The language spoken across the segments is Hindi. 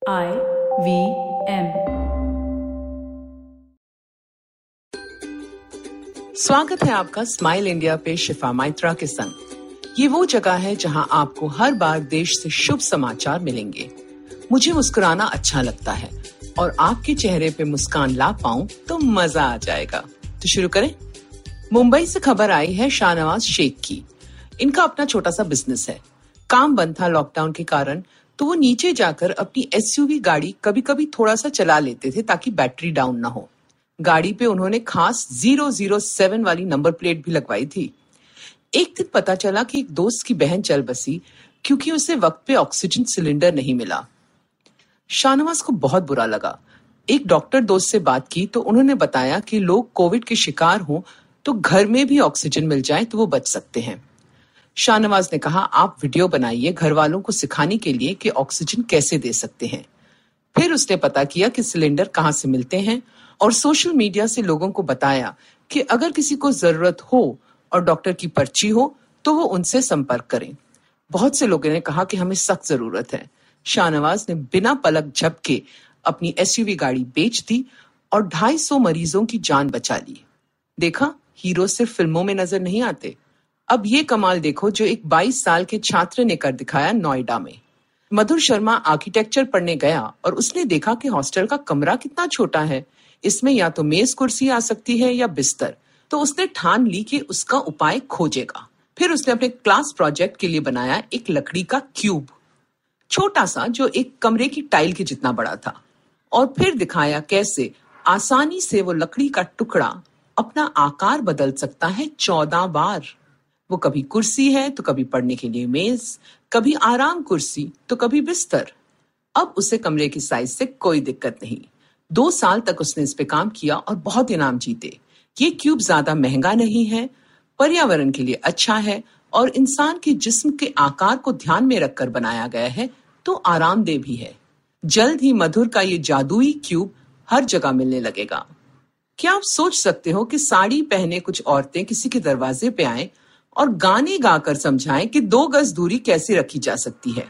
I वी एम स्वागत है आपका स्माइल इंडिया पे शिफा माइत्रा के संग। ये वो जगह है जहाँ आपको हर बार देश से शुभ समाचार मिलेंगे। मुझे मुस्कुराना अच्छा लगता है और आपके चेहरे पे मुस्कान ला पाऊँ तो मज़ा आ जाएगा। तो शुरू करें। मुंबई से खबर आई है शाहनवाज शेख की। इनका अपना छोटा सा बिज़नेस है। काम बंद था लॉकडाउन के कारण तो वो नीचे जाकर अपनी एसयूवी गाड़ी कभी कभी थोड़ा सा चला लेते थे ताकि बैटरी डाउन ना हो। गाड़ी पे उन्होंने खास 007 वाली नंबर प्लेट भी लगवाई थी। एक दिन पता चला कि एक दोस्त की बहन चल बसी क्योंकि उसे वक्त पे ऑक्सीजन सिलेंडर नहीं मिला। शाहनवाज को बहुत बुरा लगा। एक डॉक्टर दोस्त से बात की तो उन्होंने बताया कि लोग कोविड के शिकार हों तो घर में भी ऑक्सीजन मिल जाए तो वो बच सकते हैं। शाहनवाज ने कहा, आप वीडियो बनाइए घर वालों को सिखाने के लिए कि ऑक्सीजन कैसे दे सकते हैं। फिर उसने पता किया कि सिलेंडर कहाँ से मिलते हैं और सोशल मीडिया से लोगों को बताया कि अगर किसी को ज़रूरत हो और डॉक्टर की पर्ची हो तो वो उनसे संपर्क करें। बहुत से लोगों ने कहा कि हमें सख्त ज़रूरत है। शाहनवाज ने बिना पलक झपके अपनी एसयूवी गाड़ी बेच दी और 250 मरीजों की जान बचा ली। देखा, हीरो सिर्फ़ फ़िल्मों में नज़र नहीं आते। अब ये कमाल देखो जो एक 22 साल के छात्र ने कर दिखाया नोएडा में। मधुर शर्मा आर्किटेक्चर पढ़ने गया और उसने देखा कि हॉस्टल का कमरा कितना छोटा है। इसमें या तो मेज कुर्सी आ सकती है या बिस्तर। तो उसने ठान ली कि उसका उपाय खोजेगा। फिर उसने अपने क्लास प्रोजेक्ट के लिए बनाया एक लकड़ी का क्यूब। छोटा सा, जो एक कमरे की टाइल के जितना बड़ा था। और फिर दिखाया कैसे आसानी से वो लकड़ी का टुकड़ा अपना आकार बदल सकता है चौदह बार। वो कभी कुर्सी है तो कभी पढ़ने के लिए मेज, कभी आराम कुर्सी तो कभी बिस्तर। अब उसे कमरे की साइज़ से कोई दिक्कत नहीं। दो साल तक उसने इस पे काम किया और बहुत इनाम जीते। ये क्यूब ज़्यादा महँगा नहीं है, पर्यावरण के लिए अच्छा है और इंसान के जिस्म के आकार को ध्यान में रखकर बनाया गया है तो आरामदेह भी है। जल्द ही मधुर का ये जादुई क्यूब हर जगह मिलने लगेगा। क्या आप सोच सकते हो कि साड़ी पहने कुछ औरतें किसी के दरवाजे पे आए और गाने गाकर समझाएँ कि दो गज दूरी कैसे रखी जा सकती है।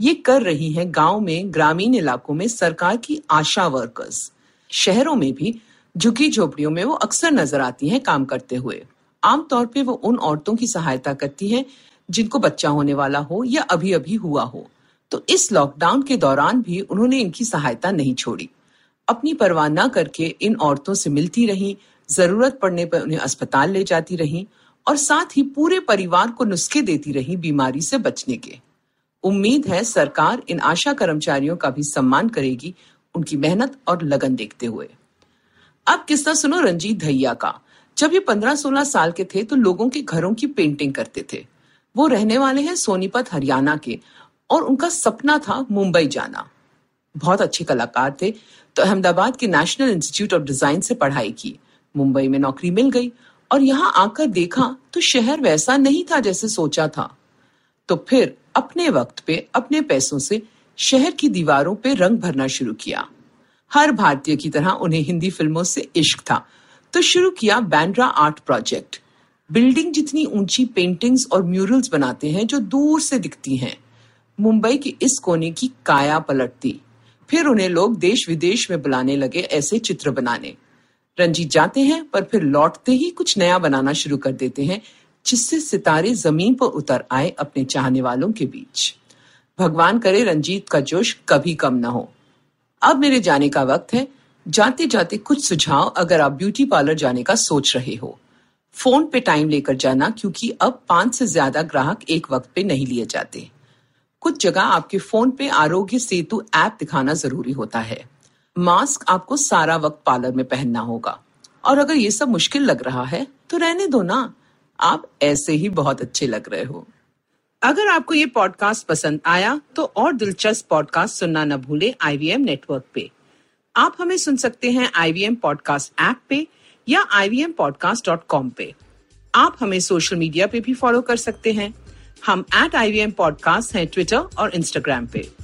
ये कर रही हैं गाँव में, ग्रामीण इलाकों में सरकार की आशा वर्कर्स शहरों में भी झुकी झोपड़ियों में वो अक्सर नज़र आती हैं काम करते हुए। आमतौर पे वो उन औरतों की सहायता करती हैं जिनको बच्चा होने वाला हो या अभी अभी हुआ हो। तो इस लॉकडाउन के दौरान भी उन्होंने इनकी सहायता नहीं छोड़ी। अपनी परवाह न करके इन औरतों से मिलती रही, ज़रूरत पड़ने पर उन्हें अस्पताल ले जाती रही और साथ ही पूरे परिवार को नुस्खे देती रही बीमारी से बचने के। उम्मीद है सरकार इन आशा कर्मचारियों का भी सम्मान करेगी, उनकी मेहनत और लगन देखते हुए। अब किस्सा सुनो रंजीत धैया का। जब ये पंद्रह सोलह साल के थे तो लोगों के घरों की पेंटिंग करते थे। वो रहने वाले हैं सोनीपत, हरियाणा के और उनका सपना था मुंबई जाना। बहुत अच्छे कलाकार थे तो अहमदाबाद के नेशनल इंस्टीट्यूट ऑफ़ डिज़ाइन से पढ़ाई की। मुंबई में नौकरी मिल गई और यहाँ आकर देखा तो शहर वैसा नहीं था जैसे सोचा था। तो फिर अपने वक्त पे, अपने पैसों से शहर की दीवारों पे रंग भरना शुरू किया। हर भारतीय की तरह उन्हें हिंदी फ़िल्मों से इश्क था। तो शुरू किया बैंड्रा आर्ट प्रोजेक्ट बिल्डिंग जितनी ऊँची पेंटिंग्स और म्यूरल्स बनाते हैं जो दूर से दिखती हैं, मुंबई के इस कोने की काया पलटती। फिर उन्हें लोग देश विदेश में बुलाने लगे ऐसे चित्र बनाने। रंजीत जाते हैं, पर फिर लौटते ही कुछ नया बनाना शुरू कर देते हैं, जिससे सितारे ज़मीन पर उतर आए अपने चाहने वालों के बीच। भगवान करे रंजीत का जोश कभी कम ना हो। अब मेरे जाने का वक्त है। जाते जाते कुछ सुझाव अगर आप ब्यूटी पार्लर जाने का सोच रहे हो। फ़ोन पे टाइम लेकर जाना, क्योंकि अब पाँच से ज़्यादा ग्राहक एक वक्त पे नहीं लिए जाते। कुछ जगह आपके फ़ोन पे आरोग्य सेतु ऐप दिखाना ज़रूरी होता है। मास्क आपको सारा वक्त पार्लर में पहनना होगा। और अगर ये सब मुश्किल लग रहा है तो रहने दो ना। आप ऐसे ही बहुत अच्छे लग रहे हो। अगर आपको ये पॉडकास्ट पसंद आया तो और दिलचस्प पॉडकास्ट सुनना न भूले आईवीएम नेटवर्क पे। आप हमें सुन सकते हैं आईवीएम पॉडकास्ट ऐप पे या आई पे। आप हमें सोशल मीडिया पे भी फॉलो कर सकते हैं। हम at I V M podcast हैं ट्विटर और इंस्टाग्राम पे।